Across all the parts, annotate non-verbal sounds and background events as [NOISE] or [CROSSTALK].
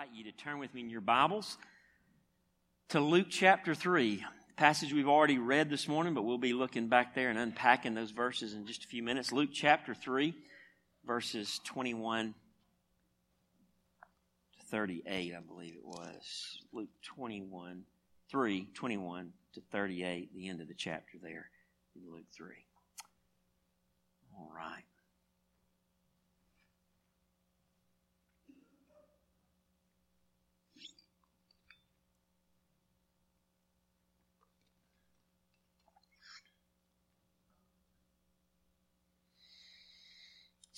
invite you to turn with me in your Bibles to Luke chapter 3, passage we've already read this morning, but we'll be looking back there and unpacking those verses in just a few minutes. Luke chapter 3, verses 21 to 38, I believe it was. Luke 21, 3, 21 to 38, the end of the chapter there in Luke 3. All right.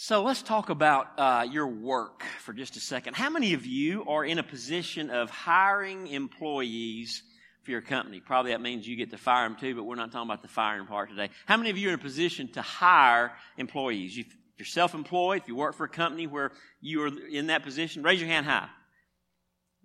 So let's talk about uh, your work for just a second. How many of you are in a position of hiring employees for your company? Probably that means you get to fire them too, but we're not talking about the firing part today. How many of you are in a position to hire employees? If you're self employed, if you work for a company where you are in that position, raise your hand high.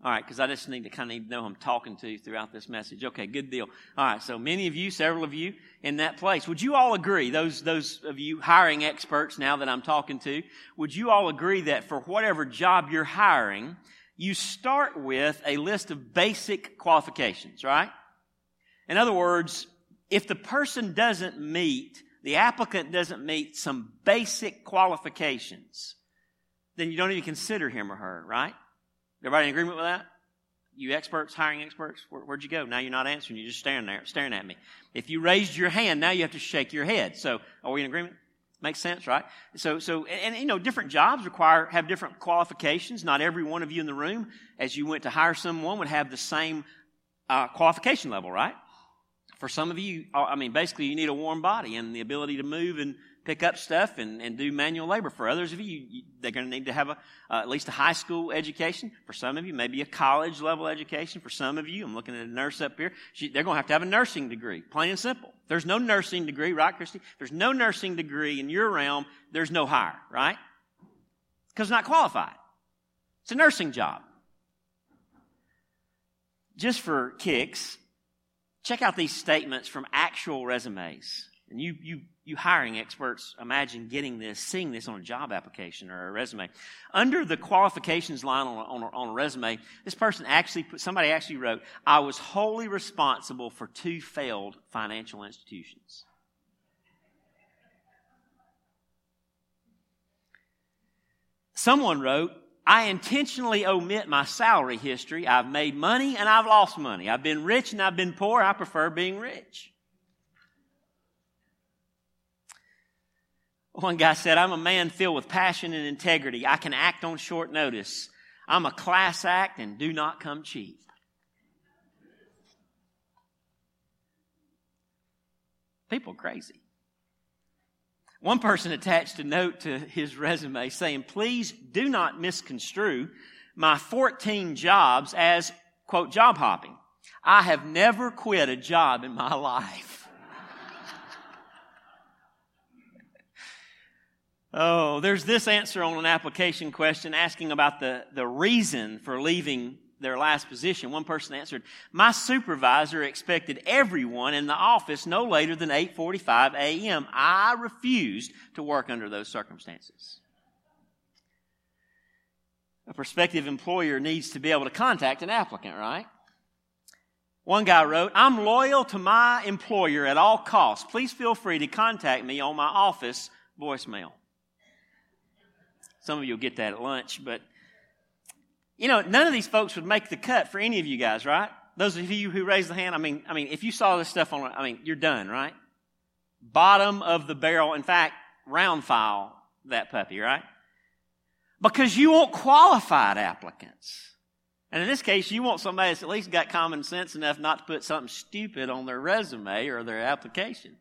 All right, because I just need to kind of know who I'm talking to throughout this message. Okay, good deal. All right, so many of you, several of you in that place, would you all agree, those, those of you hiring experts now that I'm talking to, would you all agree that for whatever job you're hiring, you start with a list of basic qualifications, right? In other words, if the person doesn't meet, the applicant doesn't meet some basic qualifications, then you don't even consider him or her, right? Everybody in agreement with that? You experts, hiring experts, where, would you go? Now you're not answering. You're just staring there, staring at me. If you raised your hand, now you have to shake your head. So, are we in agreement? Makes sense, right? So, so, and, and, you know, different jobs require, have different qualifications. Not every one of you in the room, as you went to hire someone, would have the same uh, qualification level, right? For some of you, uh, I mean, basically, you need a warm body and the ability to move and pick up stuff and, and do manual labor. For others of you, you they're going to need to have a, uh, at least a high school education. For some of you, maybe a college level education. For some of you, I'm looking at a nurse up here. She, they're going to have to have a nursing degree, plain and simple. There's no nursing degree, right, Christy? There's no nursing degree in your realm. There's no hire, right? Because not qualified. It's a nursing job. Just for kicks, check out these statements from actual resumes. And you, you you hiring experts imagine getting this, seeing this on a job application or a resume. Under the qualifications line on a, on a, on a resume, this person actually put, somebody actually wrote, I was wholly responsible for two failed financial institutions. Someone wrote, I intentionally omit my salary history. I've made money and I've lost money. I've been rich and I've been poor. I prefer being rich. One guy said, I'm a man filled with passion and integrity. I can act on short notice. I'm a class act and do not come cheap. People crazy. One person attached a note to his resume saying, Please do not misconstrue my 14 jobs as, quote, job hopping. I have never quit a job in my [LAUGHS] life. Oh, there's this answer on an application question asking about the, the reason for leaving their last position. One person answered, My supervisor expected everyone in the office no later than 8:45 a.m. I refused to work under those circumstances. A prospective employer needs to be able to contact an applicant, right? One guy wrote, I'm loyal to my employer at all costs. Please feel free to contact me on my office voicemail. Some of you will get that at lunch, but you know, none of these folks would make the cut for any of you guys, right? Those of you who raised the hand, I mean, I mean, if you saw this stuff on, I mean, you're done, right? Bottom of the barrel. In fact, round file that puppy, right? Because you want qualified applicants. And in this case, you want somebody that's at least got common sense enough not to put something stupid on their resume or their application.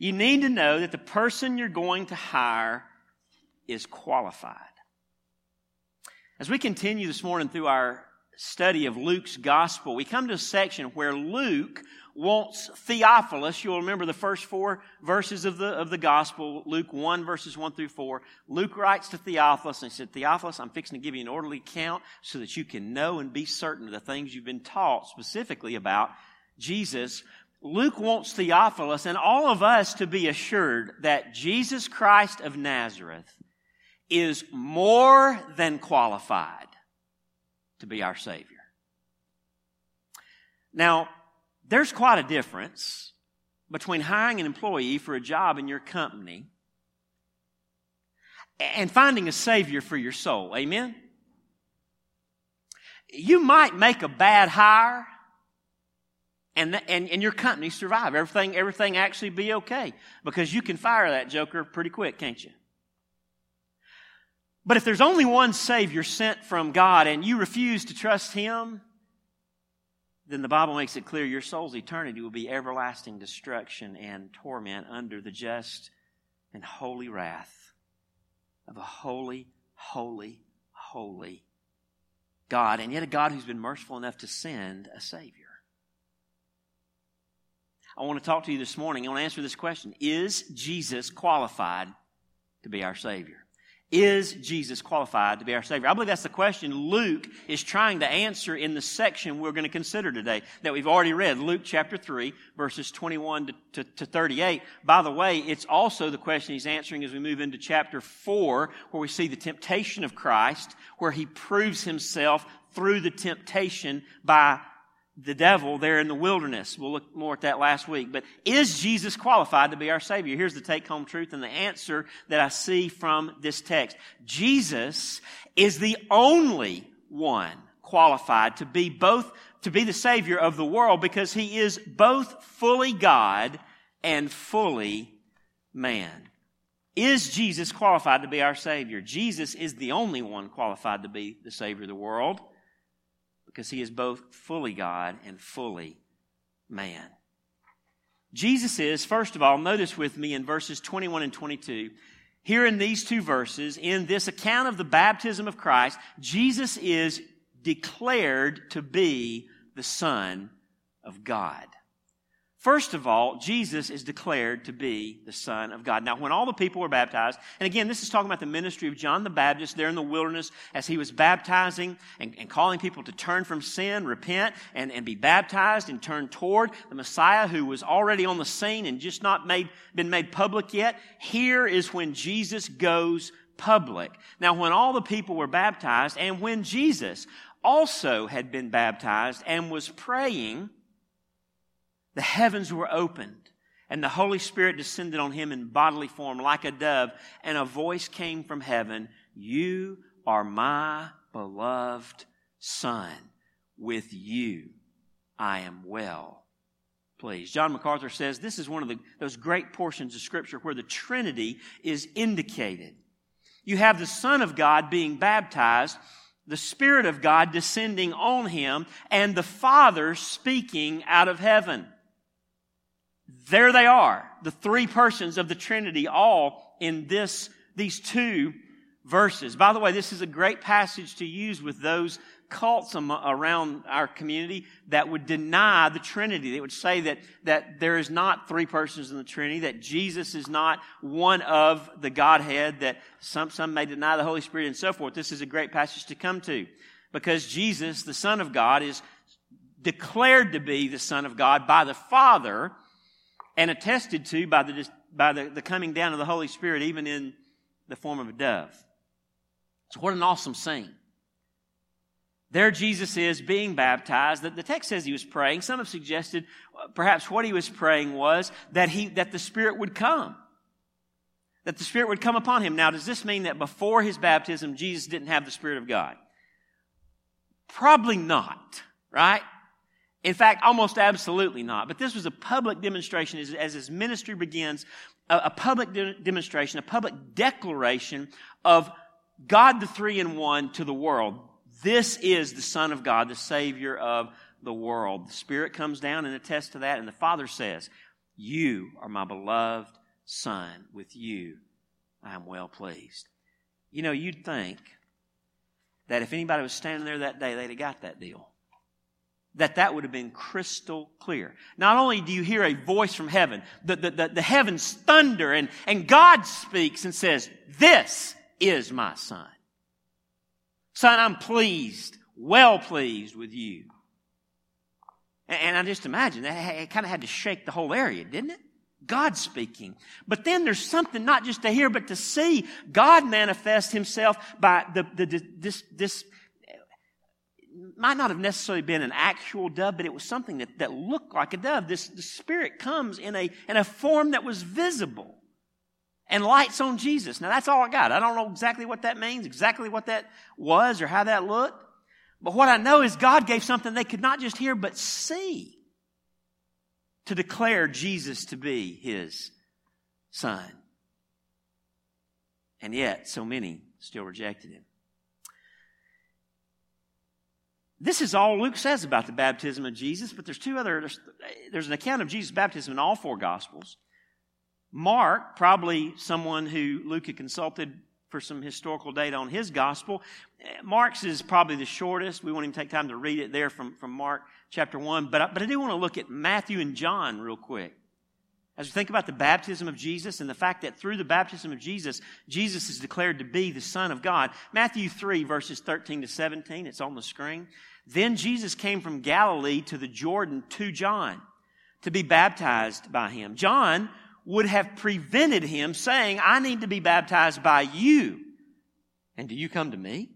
You need to know that the person you're going to hire is qualified. As we continue this morning through our study of Luke's gospel, we come to a section where Luke wants Theophilus, you'll remember the first four verses of the, of the gospel, Luke 1 verses 1 through 4. Luke writes to Theophilus and he said, Theophilus, I'm fixing to give you an orderly account so that you can know and be certain of the things you've been taught specifically about Jesus. Luke wants Theophilus and all of us to be assured that Jesus Christ of Nazareth is more than qualified. to be our Savior. Now, there's quite a difference between hiring an employee for a job in your company and finding a Savior for your soul. Amen? You might make a bad hire and, and, and your company survive. Everything, everything actually be okay because you can fire that joker pretty quick, can't you? But if there's only one Savior sent from God and you refuse to trust Him, then the Bible makes it clear your soul's eternity will be everlasting destruction and torment under the just and holy wrath of a holy, holy, holy God, and yet a God who's been merciful enough to send a Savior. I want to talk to you this morning. I want to answer this question Is Jesus qualified to be our Savior? Is Jesus qualified to be our Savior? I believe that's the question Luke is trying to answer in the section we're going to consider today that we've already read. Luke chapter 3, verses 21 to, to, to 38. By the way, it's also the question he's answering as we move into chapter 4, where we see the temptation of Christ, where he proves himself through the temptation by the devil there in the wilderness. We'll look more at that last week. But is Jesus qualified to be our Savior? Here's the take home truth and the answer that I see from this text. Jesus is the only one qualified to be both, to be the Savior of the world because He is both fully God and fully man. Is Jesus qualified to be our Savior? Jesus is the only one qualified to be the Savior of the world because he is both fully God and fully man. Jesus is, first of all, notice with me in verses 21 and 22, here in these two verses, in this account of the baptism of Christ, Jesus is declared to be the Son of God. First of all, Jesus is declared to be the Son of God. Now, when all the people were baptized, and again, this is talking about the ministry of John the Baptist there in the wilderness as he was baptizing and, and calling people to turn from sin, repent, and, and be baptized and turn toward the Messiah who was already on the scene and just not made, been made public yet. Here is when Jesus goes public. Now, when all the people were baptized and when Jesus also had been baptized and was praying, the heavens were opened, and the Holy Spirit descended on him in bodily form like a dove, and a voice came from heaven You are my beloved Son. With you I am well pleased. John MacArthur says this is one of the, those great portions of Scripture where the Trinity is indicated. You have the Son of God being baptized the Spirit of God descending on him, and the Father speaking out of heaven. There they are, the three persons of the Trinity, all in this, these two verses. By the way, this is a great passage to use with those cults around our community that would deny the Trinity. They would say that, that there is not three persons in the Trinity, that Jesus is not one of the Godhead, that some, some may deny the Holy Spirit and so forth. This is a great passage to come to because Jesus, the Son of God, is declared to be the Son of God by the Father and attested to by the, by the, the coming down of the Holy Spirit, even in the form of a dove. So, what an awesome scene. There Jesus is being baptized. The, the text says he was praying. Some have suggested uh, perhaps what he was praying was that, he, that the Spirit would come. That the Spirit would come upon him. Now, does this mean that before his baptism, Jesus didn't have the Spirit of God? Probably not, right? In fact, almost absolutely not. But this was a public demonstration as, as his ministry begins, a, a public de- demonstration, a public declaration of God the three in one to the world. This is the Son of God, the Savior of the world. The Spirit comes down and attests to that, and the Father says, You are my beloved Son. With you I am well pleased. You know, you'd think that if anybody was standing there that day, they'd have got that deal that that would have been crystal clear. Not only do you hear a voice from heaven, the, the, the, the, heavens thunder and, and God speaks and says, this is my son. Son, I'm pleased, well pleased with you. And, and I just imagine that it kind of had to shake the whole area, didn't it? God speaking. But then there's something not just to hear, but to see God manifest himself by the, the, this, this might not have necessarily been an actual dove, but it was something that, that looked like a dove. This, the Spirit comes in a, in a form that was visible and lights on Jesus. Now that's all I got. I don't know exactly what that means, exactly what that was or how that looked. But what I know is God gave something they could not just hear, but see to declare Jesus to be his son. And yet, so many still rejected him. This is all Luke says about the baptism of Jesus, but there's two other, there's, there's an account of Jesus' baptism in all four Gospels. Mark, probably someone who Luke had consulted for some historical data on his gospel. Mark's is probably the shortest. We won't even take time to read it there from, from Mark chapter 1. But but I do want to look at Matthew and John real quick. As we think about the baptism of Jesus and the fact that through the baptism of Jesus, Jesus is declared to be the Son of God. Matthew 3, verses 13 to 17, it's on the screen. Then Jesus came from Galilee to the Jordan to John to be baptized by him. John would have prevented him saying, I need to be baptized by you. And do you come to me?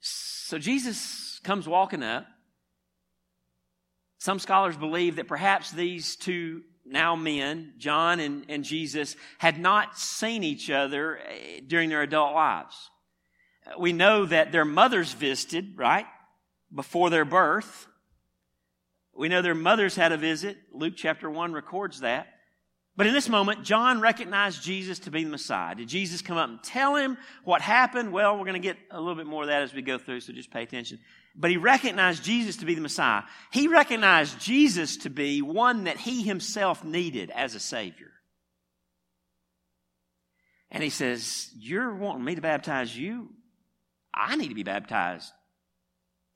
So Jesus comes walking up. Some scholars believe that perhaps these two now men, John and, and Jesus, had not seen each other eh, during their adult lives. We know that their mothers visited, right? Before their birth. We know their mothers had a visit. Luke chapter 1 records that. But in this moment, John recognized Jesus to be the Messiah. Did Jesus come up and tell him what happened? Well, we're going to get a little bit more of that as we go through, so just pay attention. But he recognized Jesus to be the Messiah. He recognized Jesus to be one that he himself needed as a Savior. And he says, You're wanting me to baptize you? I need to be baptized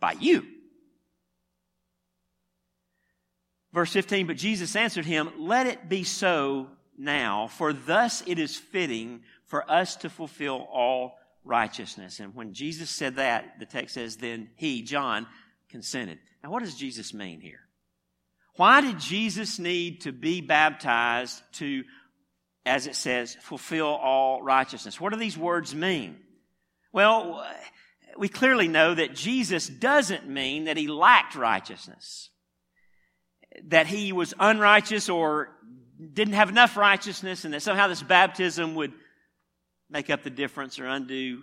by you. Verse 15, but Jesus answered him, Let it be so now, for thus it is fitting for us to fulfill all righteousness. And when Jesus said that, the text says, Then he, John, consented. Now, what does Jesus mean here? Why did Jesus need to be baptized to, as it says, fulfill all righteousness? What do these words mean? Well, we clearly know that Jesus doesn't mean that he lacked righteousness that he was unrighteous or didn't have enough righteousness and that somehow this baptism would make up the difference or undo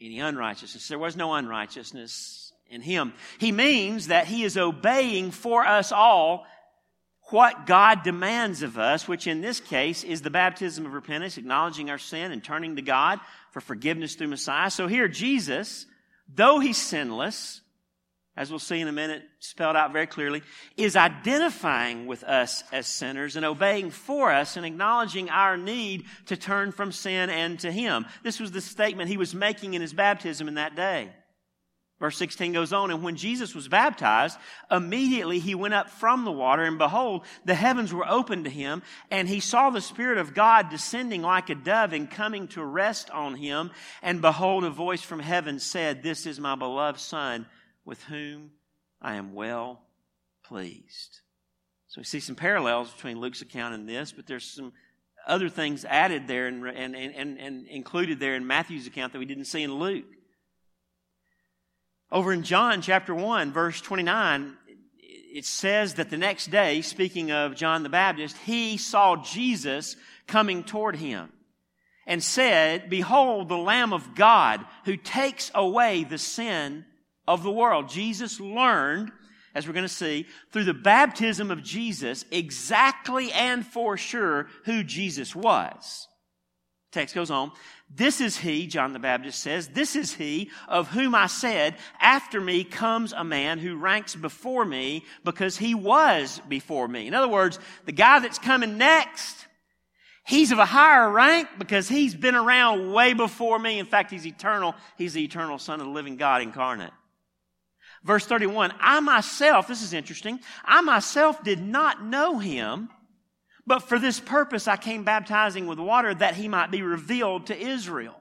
any unrighteousness. There was no unrighteousness in him. He means that he is obeying for us all what God demands of us, which in this case is the baptism of repentance, acknowledging our sin and turning to God for forgiveness through Messiah. So here, Jesus, though he's sinless, as we'll see in a minute, spelled out very clearly, is identifying with us as sinners and obeying for us and acknowledging our need to turn from sin and to Him. This was the statement he was making in his baptism in that day. Verse 16 goes on, and when Jesus was baptized, immediately he went up from the water, and behold, the heavens were opened to him, and he saw the Spirit of God descending like a dove and coming to rest on him. And behold, a voice from heaven said, This is my beloved Son with whom I am well pleased. So we see some parallels between Luke's account and this, but there's some other things added there and, and, and, and included there in Matthew's account that we didn't see in Luke. Over in John chapter 1, verse 29, it says that the next day, speaking of John the Baptist, he saw Jesus coming toward him and said, Behold, the Lamb of God who takes away the sin of the world. Jesus learned, as we're going to see, through the baptism of Jesus, exactly and for sure who Jesus was. Text goes on. This is he, John the Baptist says, this is he of whom I said, after me comes a man who ranks before me because he was before me. In other words, the guy that's coming next, he's of a higher rank because he's been around way before me. In fact, he's eternal. He's the eternal son of the living God incarnate. Verse 31, I myself, this is interesting, I myself did not know him, but for this purpose I came baptizing with water that he might be revealed to Israel.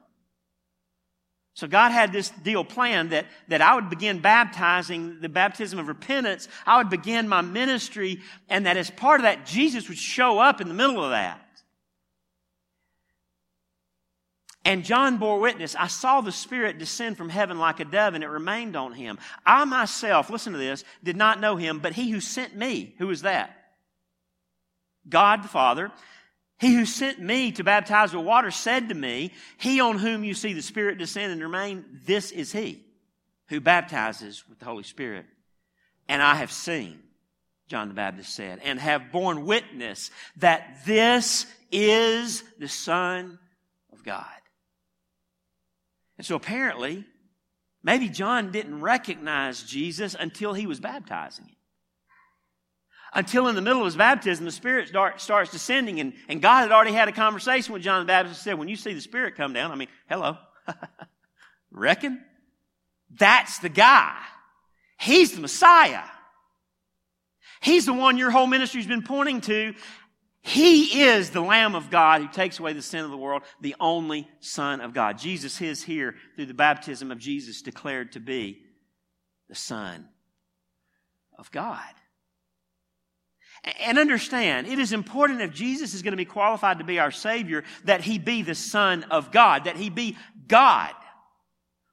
So God had this deal planned that, that I would begin baptizing, the baptism of repentance. I would begin my ministry, and that as part of that, Jesus would show up in the middle of that. And John bore witness, I saw the Spirit descend from heaven like a dove, and it remained on him. I myself, listen to this, did not know him, but he who sent me, who is that? God the Father. He who sent me to baptize with water said to me, He on whom you see the Spirit descend and remain, this is he who baptizes with the Holy Spirit. And I have seen, John the Baptist said, and have borne witness that this is the Son of God. And so apparently, maybe John didn't recognize Jesus until he was baptizing him. Until in the middle of his baptism, the Spirit start, starts descending, and, and God had already had a conversation with John the Baptist and said, When you see the Spirit come down, I mean, hello. [LAUGHS] Reckon? That's the guy. He's the Messiah. He's the one your whole ministry's been pointing to. He is the Lamb of God who takes away the sin of the world, the only Son of God. Jesus is here through the baptism of Jesus declared to be the Son of God. And understand, it is important if Jesus is going to be qualified to be our Savior, that He be the Son of God, that He be God,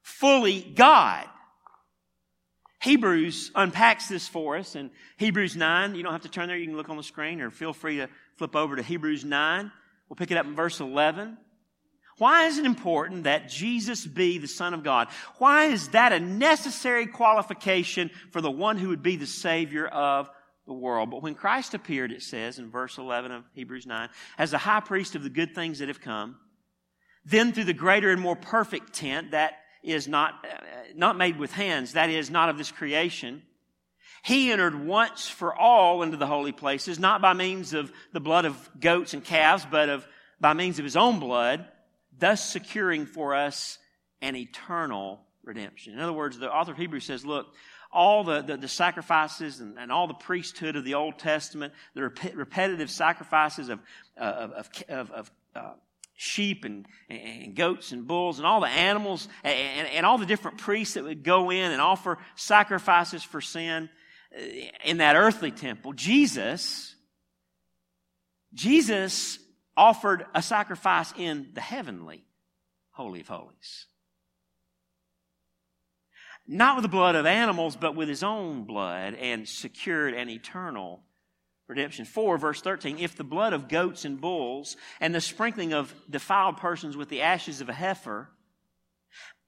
fully God. Hebrews unpacks this for us in Hebrews 9. You don't have to turn there, you can look on the screen or feel free to flip over to Hebrews 9. We'll pick it up in verse 11. Why is it important that Jesus be the Son of God? Why is that a necessary qualification for the one who would be the Savior of the world? But when Christ appeared, it says in verse 11 of Hebrews 9, as the high priest of the good things that have come, then through the greater and more perfect tent that is not, uh, not made with hands, that is, not of this creation, he entered once for all into the holy places, not by means of the blood of goats and calves, but of, by means of his own blood, thus securing for us an eternal redemption. In other words, the author of Hebrews says, look, all the, the, the sacrifices and, and, all the priesthood of the Old Testament, the rep- repetitive sacrifices of, uh, of, of, of uh, sheep and, and, goats and bulls and all the animals and, and all the different priests that would go in and offer sacrifices for sin in that earthly temple, Jesus, Jesus offered a sacrifice in the heavenly Holy of Holies. Not with the blood of animals, but with his own blood and secured an eternal redemption. 4, verse 13. If the blood of goats and bulls and the sprinkling of defiled persons with the ashes of a heifer,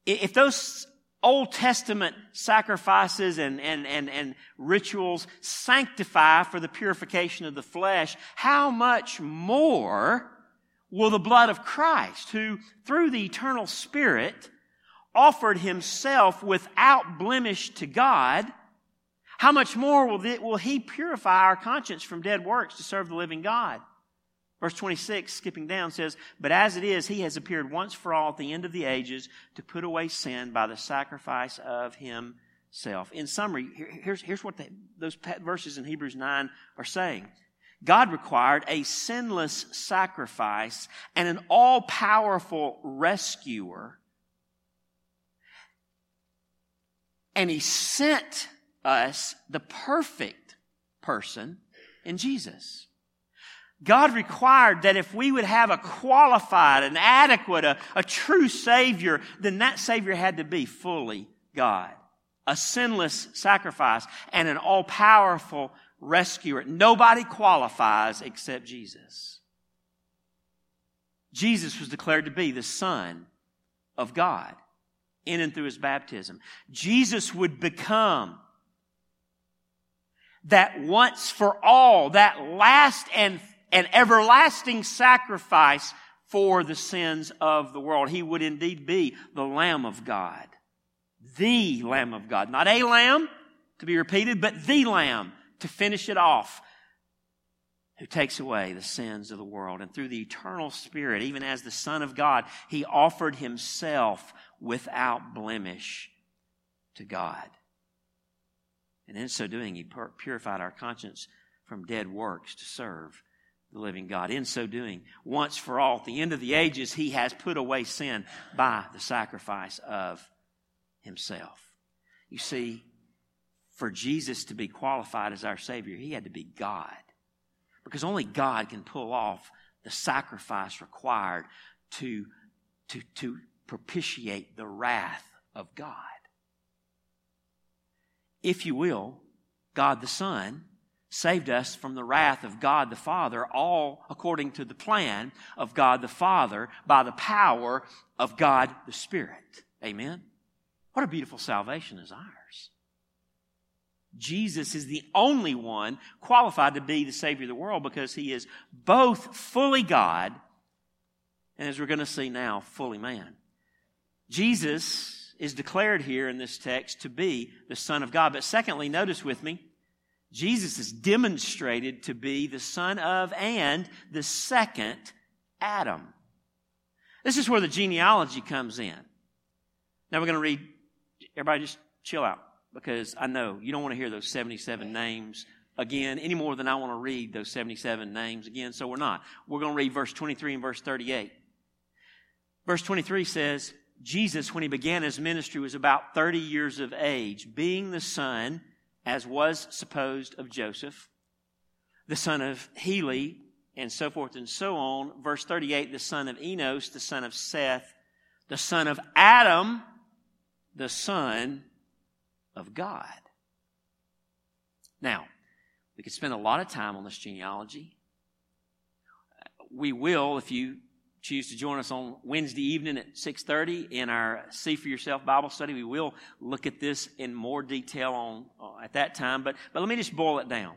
if those Old Testament sacrifices and, and, and, and rituals sanctify for the purification of the flesh, how much more will the blood of Christ, who through the eternal Spirit offered himself without blemish to God, how much more will, he purify our conscience from dead works to serve the living God? Verse 26, skipping down, says, But as it is, he has appeared once for all at the end of the ages to put away sin by the sacrifice of himself. In summary, here's, here's what the, those verses in Hebrews 9 are saying. God required a sinless sacrifice and an all powerful rescuer. And he sent us the perfect person in Jesus. God required that if we would have a qualified, an adequate, a, a true Savior, then that Savior had to be fully God. A sinless sacrifice and an all powerful rescuer. Nobody qualifies except Jesus. Jesus was declared to be the Son of God in and through his baptism. Jesus would become that once for all, that last and an everlasting sacrifice for the sins of the world. He would indeed be the Lamb of God. The Lamb of God. Not a lamb to be repeated, but the Lamb to finish it off who takes away the sins of the world. And through the eternal Spirit, even as the Son of God, He offered Himself without blemish to God. And in so doing, He purified our conscience from dead works to serve the living God. In so doing, once for all, at the end of the ages, he has put away sin by the sacrifice of himself. You see, for Jesus to be qualified as our Savior, he had to be God. Because only God can pull off the sacrifice required to, to, to propitiate the wrath of God. If you will, God the Son saved us from the wrath of God the Father, all according to the plan of God the Father by the power of God the Spirit. Amen? What a beautiful salvation is ours. Jesus is the only one qualified to be the Savior of the world because he is both fully God and, as we're going to see now, fully man. Jesus is declared here in this text to be the Son of God. But secondly, notice with me, Jesus is demonstrated to be the son of and the second Adam. This is where the genealogy comes in. Now we're going to read, everybody just chill out because I know you don't want to hear those 77 names again any more than I want to read those 77 names again, so we're not. We're going to read verse 23 and verse 38. Verse 23 says, Jesus, when he began his ministry, was about 30 years of age, being the son as was supposed of Joseph, the son of Heli, and so forth and so on. Verse 38, the son of Enos, the son of Seth, the son of Adam, the son of God. Now, we could spend a lot of time on this genealogy. We will if you choose to join us on Wednesday evening at 6:30 in our See for Yourself Bible study. We will look at this in more detail on uh, at that time, but but let me just boil it down.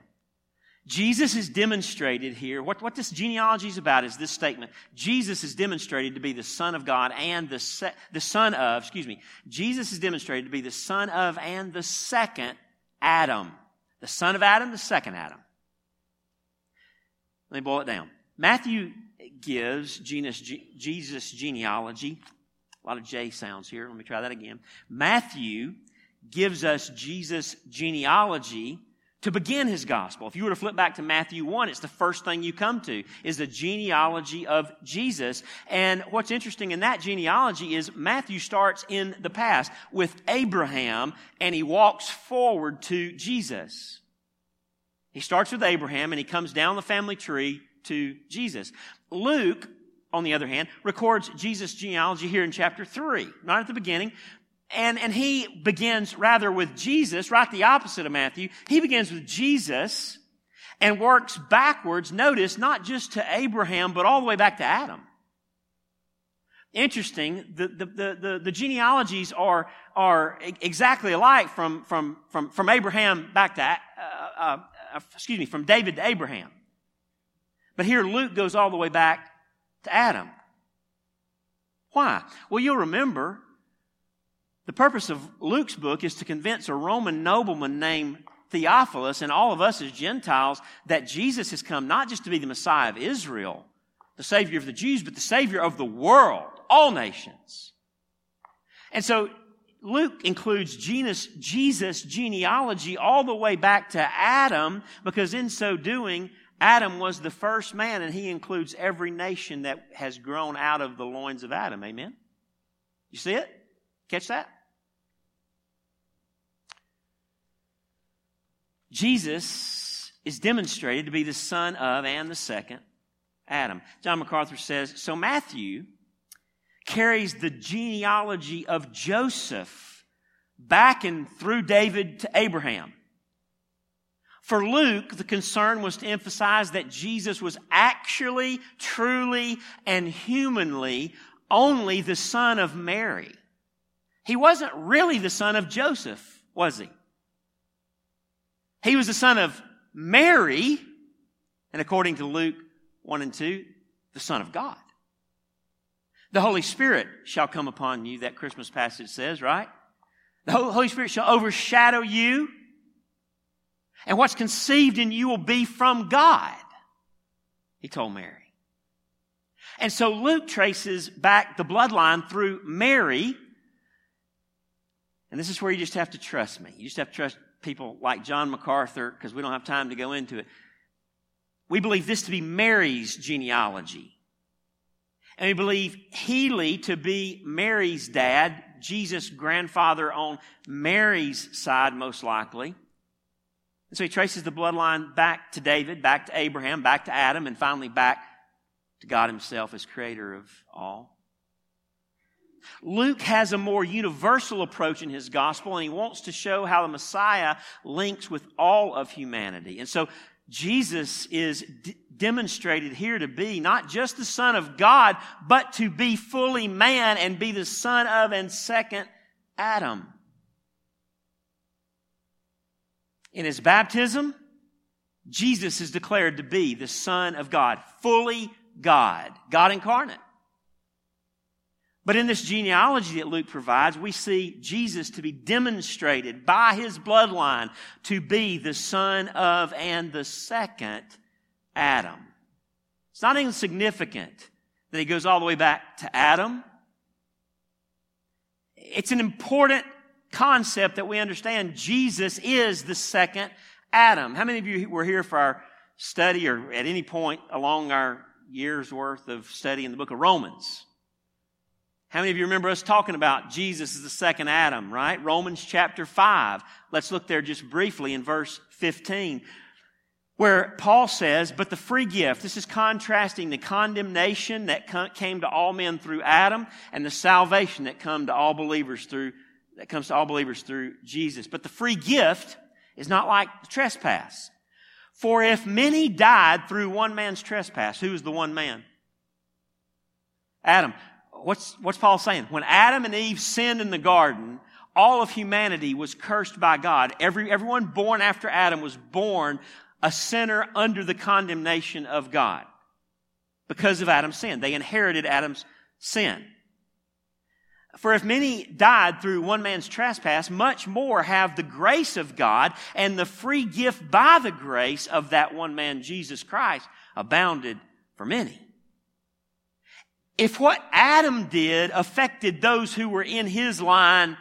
Jesus is demonstrated here. What, what this genealogy is about is this statement. Jesus is demonstrated to be the Son of God and the, se- the Son of, excuse me, Jesus is demonstrated to be the Son of and the second Adam. The Son of Adam, the second Adam. Let me boil it down. Matthew gives Jesus' genealogy. A lot of J sounds here. Let me try that again. Matthew gives us Jesus' genealogy to begin his gospel. If you were to flip back to Matthew 1, it's the first thing you come to, is the genealogy of Jesus. And what's interesting in that genealogy is Matthew starts in the past with Abraham and he walks forward to Jesus. He starts with Abraham and he comes down the family tree to Jesus. Luke, on the other hand, records Jesus' genealogy here in chapter 3, not at the beginning. And, and he begins rather with Jesus, right the opposite of Matthew. He begins with Jesus and works backwards, notice, not just to Abraham, but all the way back to Adam. Interesting, the, the, the, the, genealogies are, are exactly alike from, from, from, from Abraham back to, uh, uh, uh, excuse me, from David to Abraham. But here Luke goes all the way back to Adam. Why? Well, you'll remember the purpose of Luke's book is to convince a Roman nobleman named Theophilus and all of us as Gentiles that Jesus has come not just to be the Messiah of Israel, the Savior of the Jews, but the Savior of the world, all nations. And so Luke includes Jesus' genealogy all the way back to Adam because in so doing, Adam was the first man, and he includes every nation that has grown out of the loins of Adam. Amen? You see it? Catch that? Jesus is demonstrated to be the son of and the second Adam. John MacArthur says So Matthew carries the genealogy of Joseph back and through David to Abraham. For Luke, the concern was to emphasize that Jesus was actually, truly, and humanly only the son of Mary. He wasn't really the son of Joseph, was he? He was the son of Mary, and according to Luke 1 and 2, the son of God. The Holy Spirit shall come upon you, that Christmas passage says, right? The Holy Spirit shall overshadow you and what's conceived in you will be from God, he told Mary. And so Luke traces back the bloodline through Mary. And this is where you just have to trust me. You just have to trust people like John MacArthur because we don't have time to go into it. We believe this to be Mary's genealogy. And we believe Heli to be Mary's dad, Jesus' grandfather on Mary's side, most likely. And so he traces the bloodline back to David, back to Abraham, back to Adam, and finally back to God himself as creator of all. Luke has a more universal approach in his gospel, and he wants to show how the Messiah links with all of humanity. And so Jesus is d- demonstrated here to be not just the Son of God, but to be fully man and be the son of and second Adam. In his baptism, Jesus is declared to be the Son of God, fully God, God incarnate. But in this genealogy that Luke provides, we see Jesus to be demonstrated by his bloodline to be the son of and the second Adam. It's not insignificant that he goes all the way back to Adam. It's an important concept that we understand Jesus is the second Adam. How many of you were here for our study or at any point along our year's worth of study in the book of Romans? How many of you remember us talking about Jesus as the second Adam, right? Romans chapter 5. Let's look there just briefly in verse 15, where Paul says, But the free gift, this is contrasting the condemnation that came to all men through Adam and the salvation that come to all believers through, that comes to all believers through Jesus. But the free gift is not like the trespass. For if many died through one man's trespass, who is the one man? Adam what's, what's Paul saying? When Adam and Eve sinned in the garden, all of humanity was cursed by God. Every, everyone born after Adam was born a sinner under the condemnation of God because of Adam's sin. They inherited Adam's sin. For if many died through one man's trespass, much more have the grace of God and the free gift by the grace of that one man, Jesus Christ, abounded for many. If what Adam did affected those who were in his line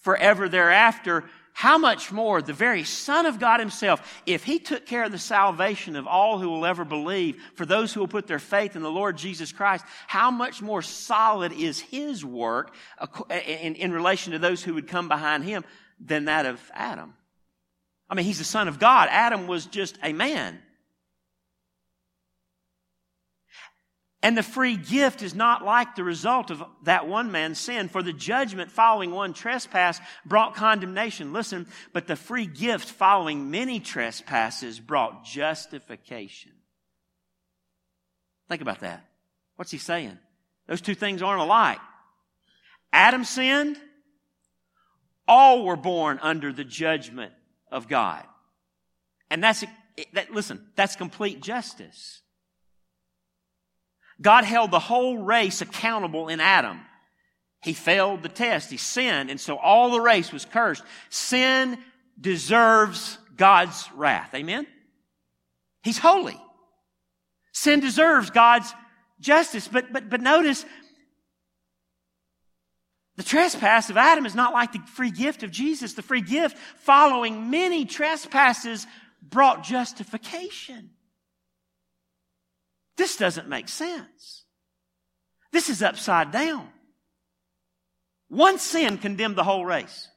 forever thereafter, how much more the very Son of God Himself, if He took care of the salvation of all who will ever believe, for those who will put their faith in the Lord Jesus Christ, how much more solid is His work in, in relation to those who would come behind Him than that of Adam? I mean, He's the Son of God. Adam was just a man. And the free gift is not like the result of that one man's sin, for the judgment following one trespass brought condemnation. Listen, but the free gift following many trespasses brought justification. Think about that. What's he saying? Those two things aren't alike. Adam sinned. All were born under the judgment of God. And that's, that, listen, that's complete justice. God held the whole race accountable in Adam. He failed the test. He sinned. And so all the race was cursed. Sin deserves God's wrath. Amen? He's holy. Sin deserves God's justice. But, but, but notice, the trespass of Adam is not like the free gift of Jesus. The free gift following many trespasses brought justification. This doesn't make sense. This is upside down. One sin condemned the whole race.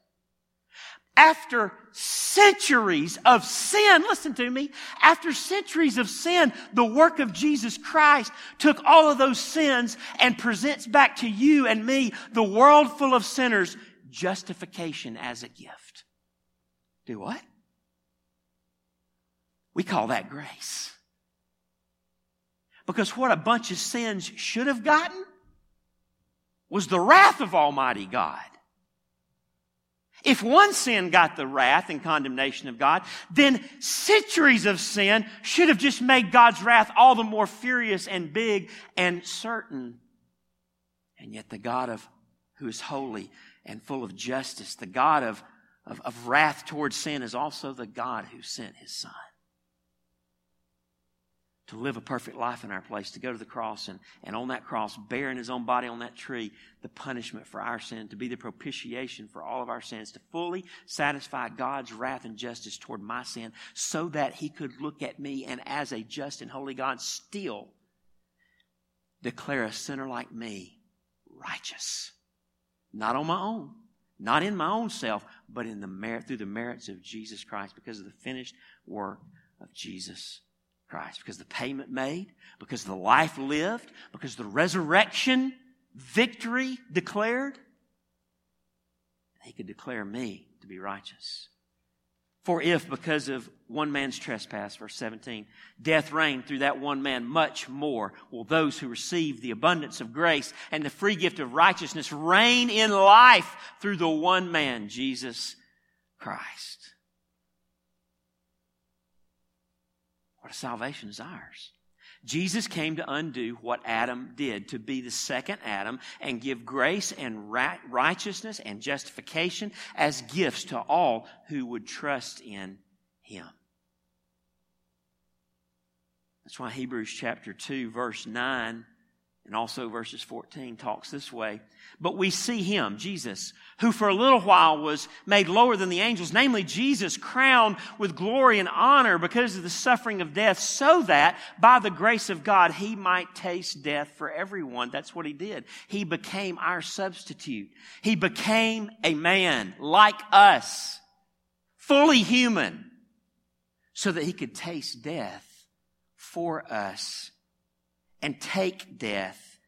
After centuries of sin, listen to me, after centuries of sin, the work of Jesus Christ took all of those sins and presents back to you and me, the world full of sinners, justification as a gift. Do what? We call that grace. Because what a bunch of sins should have gotten was the wrath of Almighty God. If one sin got the wrath and condemnation of God, then centuries of sin should have just made God's wrath all the more furious and big and certain. And yet the God of who is holy and full of justice, the God of, of, of wrath towards sin is also the God who sent his son to live a perfect life in our place, to go to the cross and, and on that cross, bearing his own body on that tree, the punishment for our sin, to be the propitiation for all of our sins, to fully satisfy God's wrath and justice toward my sin, so that he could look at me and as a just and holy God still declare a sinner like me righteous. Not on my own, not in my own self, but in the merit, through the merits of Jesus Christ because of the finished work of Jesus Christ, because the payment made, because the life lived, because the resurrection victory declared, he could declare me to be righteous. For if, because of one man's trespass, verse 17, death reigned through that one man, much more will those who receive the abundance of grace and the free gift of righteousness reign in life through the one man, Jesus Christ. A salvation is ours. Jesus came to undo what Adam did, to be the second Adam and give grace and righteousness and justification as gifts to all who would trust in him. That's why Hebrews chapter 2 verse 9 and also verses 14 talks this way. But we see him, Jesus, who for a little while was made lower than the angels, namely Jesus crowned with glory and honor because of the suffering of death, so that by the grace of God he might taste death for everyone. That's what he did. He became our substitute. He became a man like us, fully human, so that he could taste death for us and take death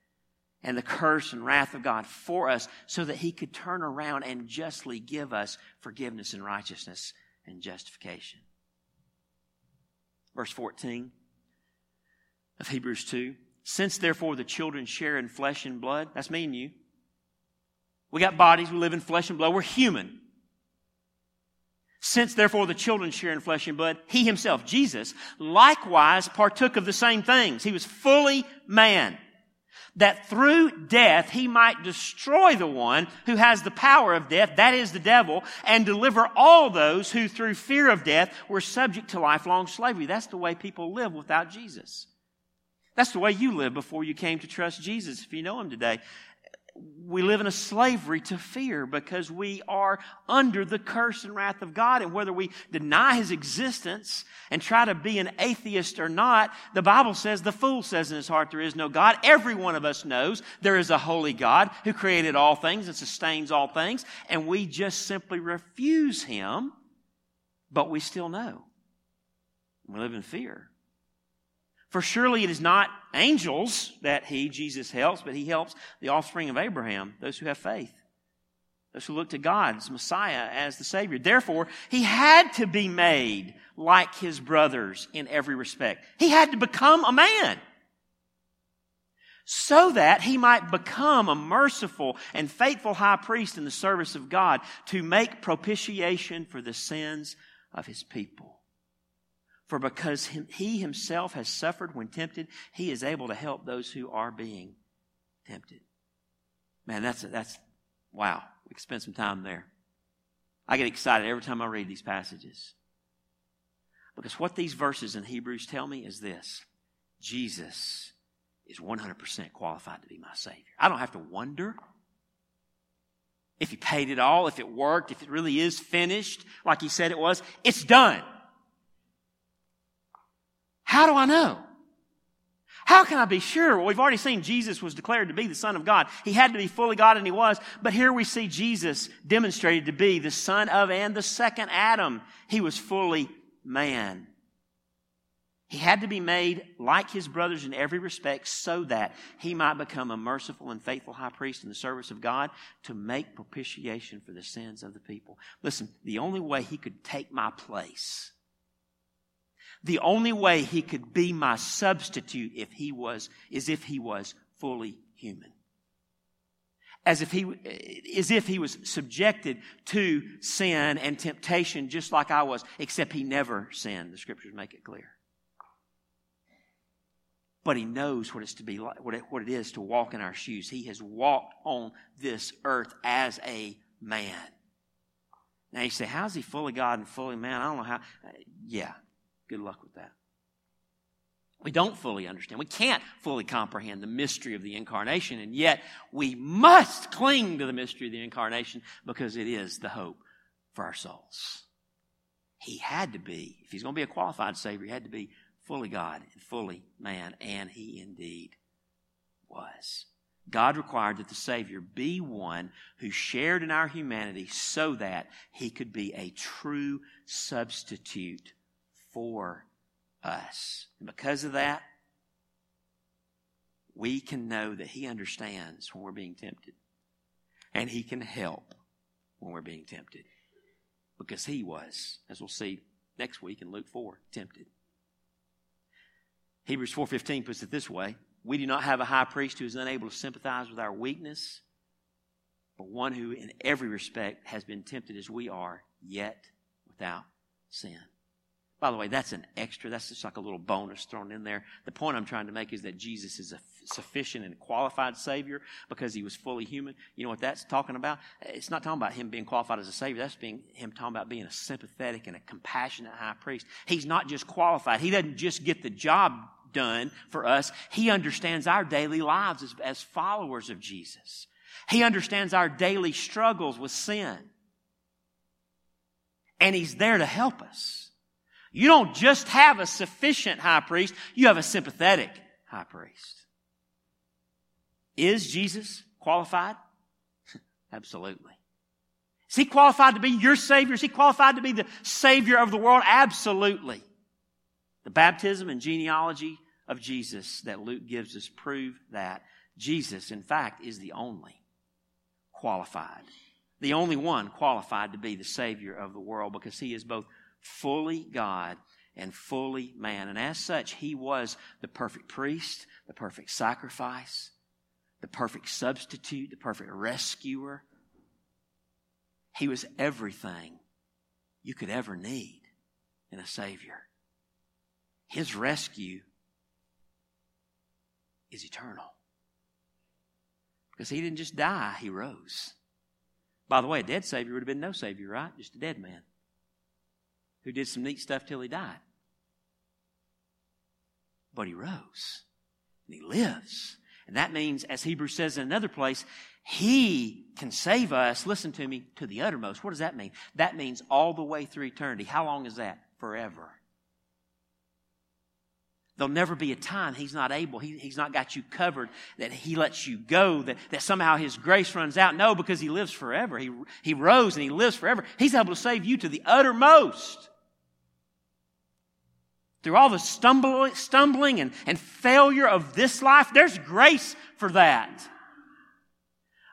and the curse and wrath of God for us so that he could turn around and justly give us forgiveness and righteousness and justification. Verse 14 of Hebrews 2. Since therefore the children share in flesh and blood, that's me and you. We got bodies, we live in flesh and blood, we're human. Since therefore the children share in flesh and blood, he himself, Jesus, likewise partook of the same things. He was fully man. That through death he might destroy the one who has the power of death, that is the devil, and deliver all those who through fear of death were subject to lifelong slavery. That's the way people live without Jesus. That's the way you lived before you came to trust Jesus, if you know him today we live in a slavery to fear because we are under the curse and wrath of God. And whether we deny His existence and try to be an atheist or not, the Bible says, the fool says in his heart, there is no God. Every one of us knows there is a holy God who created all things and sustains all things. And we just simply refuse Him, but we still know. We live in fear. For surely it is not angels that he, Jesus, helps, but he helps the offspring of Abraham, those who have faith, those who look to God's Messiah as the Savior. Therefore, he had to be made like his brothers in every respect. He had to become a man so that he might become a merciful and faithful high priest in the service of God to make propitiation for the sins of his people. For because he himself has suffered when tempted, he is able to help those who are being tempted. Man, that's, that's, wow. We can spend some time there. I get excited every time I read these passages. Because what these verses in Hebrews tell me is this Jesus is 100% qualified to be my Savior. I don't have to wonder if He paid it all, if it worked, if it really is finished like He said it was. It's done. How do I know? How can I be sure? Well, we've already seen Jesus was declared to be the Son of God. He had to be fully God and he was. But here we see Jesus demonstrated to be the Son of and the second Adam. He was fully man. He had to be made like his brothers in every respect so that he might become a merciful and faithful high priest in the service of God to make propitiation for the sins of the people. Listen, the only way he could take my place the only way he could be my substitute if he was, is if he was fully human. As if he, as if he was subjected to sin and temptation just like I was, except he never sinned. The scriptures make it clear. But he knows what it's to be like, what it, what it is to walk in our shoes. He has walked on this earth as a man. Now you say, how's he fully God and fully man? I don't know how. Uh, yeah, Good luck with that. We don't fully understand. We can't fully comprehend the mystery of the incarnation, and yet we must cling to the mystery of the incarnation because it is the hope for our souls. He had to be, if he's going to be a qualified Savior, he had to be fully God and fully man, and he indeed was. God required that the Savior be one who shared in our humanity so that he could be a true substitute for us. And because of that, we can know that He understands when we're being tempted. And He can help when we're being tempted. Because He was, as we'll see next week in Luke 4, tempted. Hebrews 4.15 puts it this way. We do not have a high priest who is unable to sympathize with our weakness, but one who in every respect has been tempted as we are, yet without sin. By the way, that's an extra. That's just like a little bonus thrown in there. The point I'm trying to make is that Jesus is a sufficient and qualified Savior because he was fully human. You know what that's talking about? It's not talking about him being qualified as a Savior. That's being him talking about being a sympathetic and a compassionate high priest. He's not just qualified. He doesn't just get the job done for us. He understands our daily lives as, as followers of Jesus. He understands our daily struggles with sin. And he's there to help us. You don't just have a sufficient high priest, you have a sympathetic high priest. Is Jesus qualified? [LAUGHS] Absolutely. Is he qualified to be your Savior? Is he qualified to be the Savior of the world? Absolutely. The baptism and genealogy of Jesus that Luke gives us prove that Jesus, in fact, is the only qualified, the only one qualified to be the Savior of the world because he is both fully God and fully man. And as such, he was the perfect priest, the perfect sacrifice, the perfect substitute, the perfect rescuer. He was everything you could ever need in a Savior. His rescue is eternal. Because he didn't just die, he rose. By the way, a dead Savior would have been no Savior, right? Just a dead man who did some neat stuff till he died. But he rose and he lives. And that means, as Hebrews says in another place, he can save us, listen to me, to the uttermost. What does that mean? That means all the way through eternity. How long is that? Forever. There'll never be a time he's not able, he, he's not got you covered, that he lets you go, that, that somehow his grace runs out. No, because he lives forever. He, he rose and he lives forever. He's able to save you to the uttermost through all the stumbling, stumbling and, and failure of this life, there's grace for that.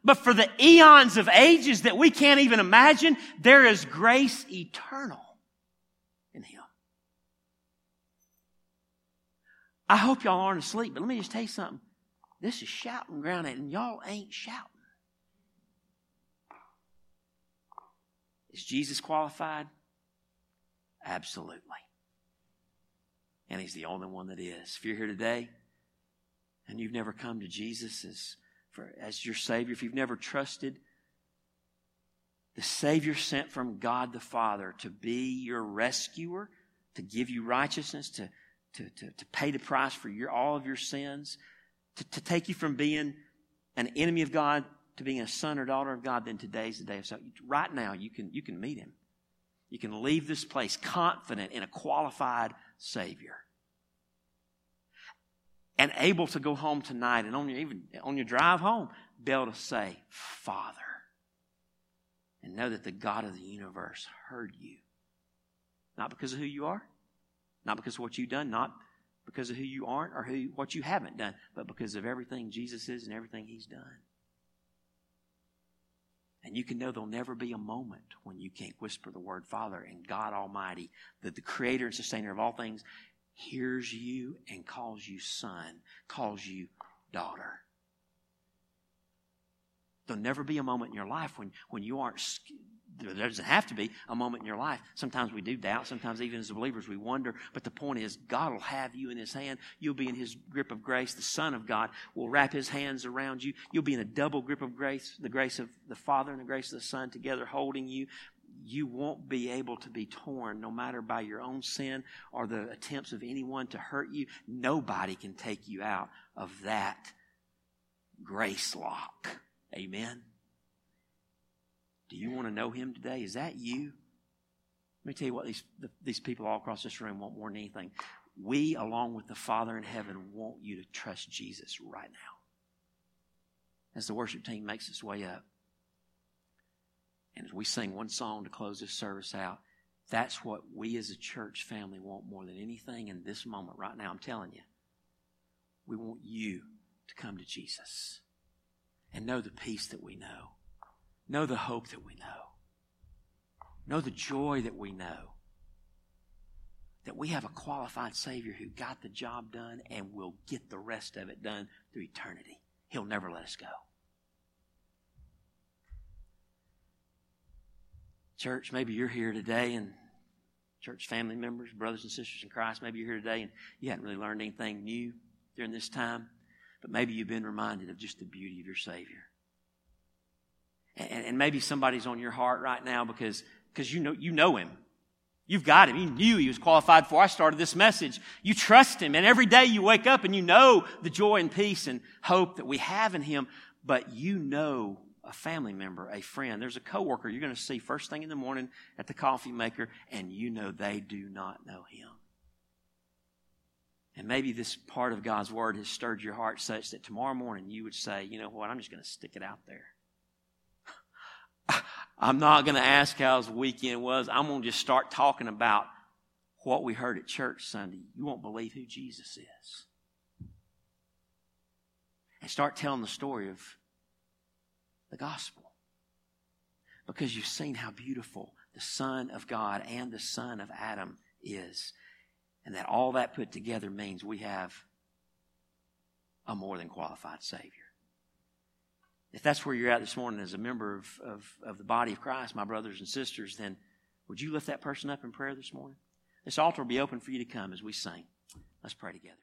But for the eons of ages that we can't even imagine, there is grace eternal in Him. I hope y'all aren't asleep, but let me just tell you something. This is shouting ground, and y'all ain't shouting. Is Jesus qualified? Absolutely and He's the only one that is. If you're here today and you've never come to Jesus as, for, as your Savior, if you've never trusted the Savior sent from God the Father to be your rescuer, to give you righteousness, to, to, to, to pay the price for your, all of your sins, to, to take you from being an enemy of God to being a son or daughter of God, then today's the day of salvation. Right now, you can, you can meet Him. You can leave this place confident in a qualified Savior. And able to go home tonight and on your, even on your drive home, be able to say, Father. And know that the God of the universe heard you. Not because of who you are, not because of what you've done, not because of who you aren't or who, what you haven't done, but because of everything Jesus is and everything He's done. And you can know there'll never be a moment when you can't whisper the word Father and God Almighty, that the creator and sustainer of all things, hears you and calls you son, calls you daughter. There'll never be a moment in your life when, when you aren't there doesn't have to be a moment in your life. Sometimes we do doubt. Sometimes even as believers we wonder. But the point is, God will have you in His hand. You'll be in His grip of grace. The Son of God will wrap His hands around you. You'll be in a double grip of grace, the grace of the Father and the grace of the Son together holding you. You won't be able to be torn no matter by your own sin or the attempts of anyone to hurt you. Nobody can take you out of that grace lock. Amen. Do you want to know him today? Is that you? Let me tell you what these, the, these people all across this room want more than anything. We, along with the Father in heaven, want you to trust Jesus right now. As the worship team makes its way up, and as we sing one song to close this service out, that's what we as a church family want more than anything in this moment right now. I'm telling you. We want you to come to Jesus and know the peace that we know, know the hope that we know, know the joy that we know. That we have a qualified Savior who got the job done and will get the rest of it done through eternity. He'll never let us go. Church, maybe you're here today and church family members, brothers and sisters in Christ, maybe you're here today and you haven't really learned anything new during this time, but maybe you've been reminded of just the beauty of your Savior. And, and maybe somebody's on your heart right now because, because you know, you know Him. You've got Him. You knew He was qualified for. I started this message. You trust Him. And every day you wake up and you know the joy and peace and hope that we have in Him, but you know a family member, a friend. There's a coworker you're going to see first thing in the morning at the coffee maker, and you know they do not know Him. And maybe this part of God's Word has stirred your heart such that tomorrow morning you would say, you know what, I'm just going to stick it out there. I'm not going to ask how his weekend was. I'm going to just start talking about what we heard at church Sunday. You won't believe who Jesus is. And start telling the story of the gospel. Because you've seen how beautiful the Son of God and the Son of Adam is. And that all that put together means we have a more than qualified Savior. If that's where you're at this morning as a member of, of, of the body of Christ, my brothers and sisters, then would you lift that person up in prayer this morning? This altar will be open for you to come as we sing. Let's pray together.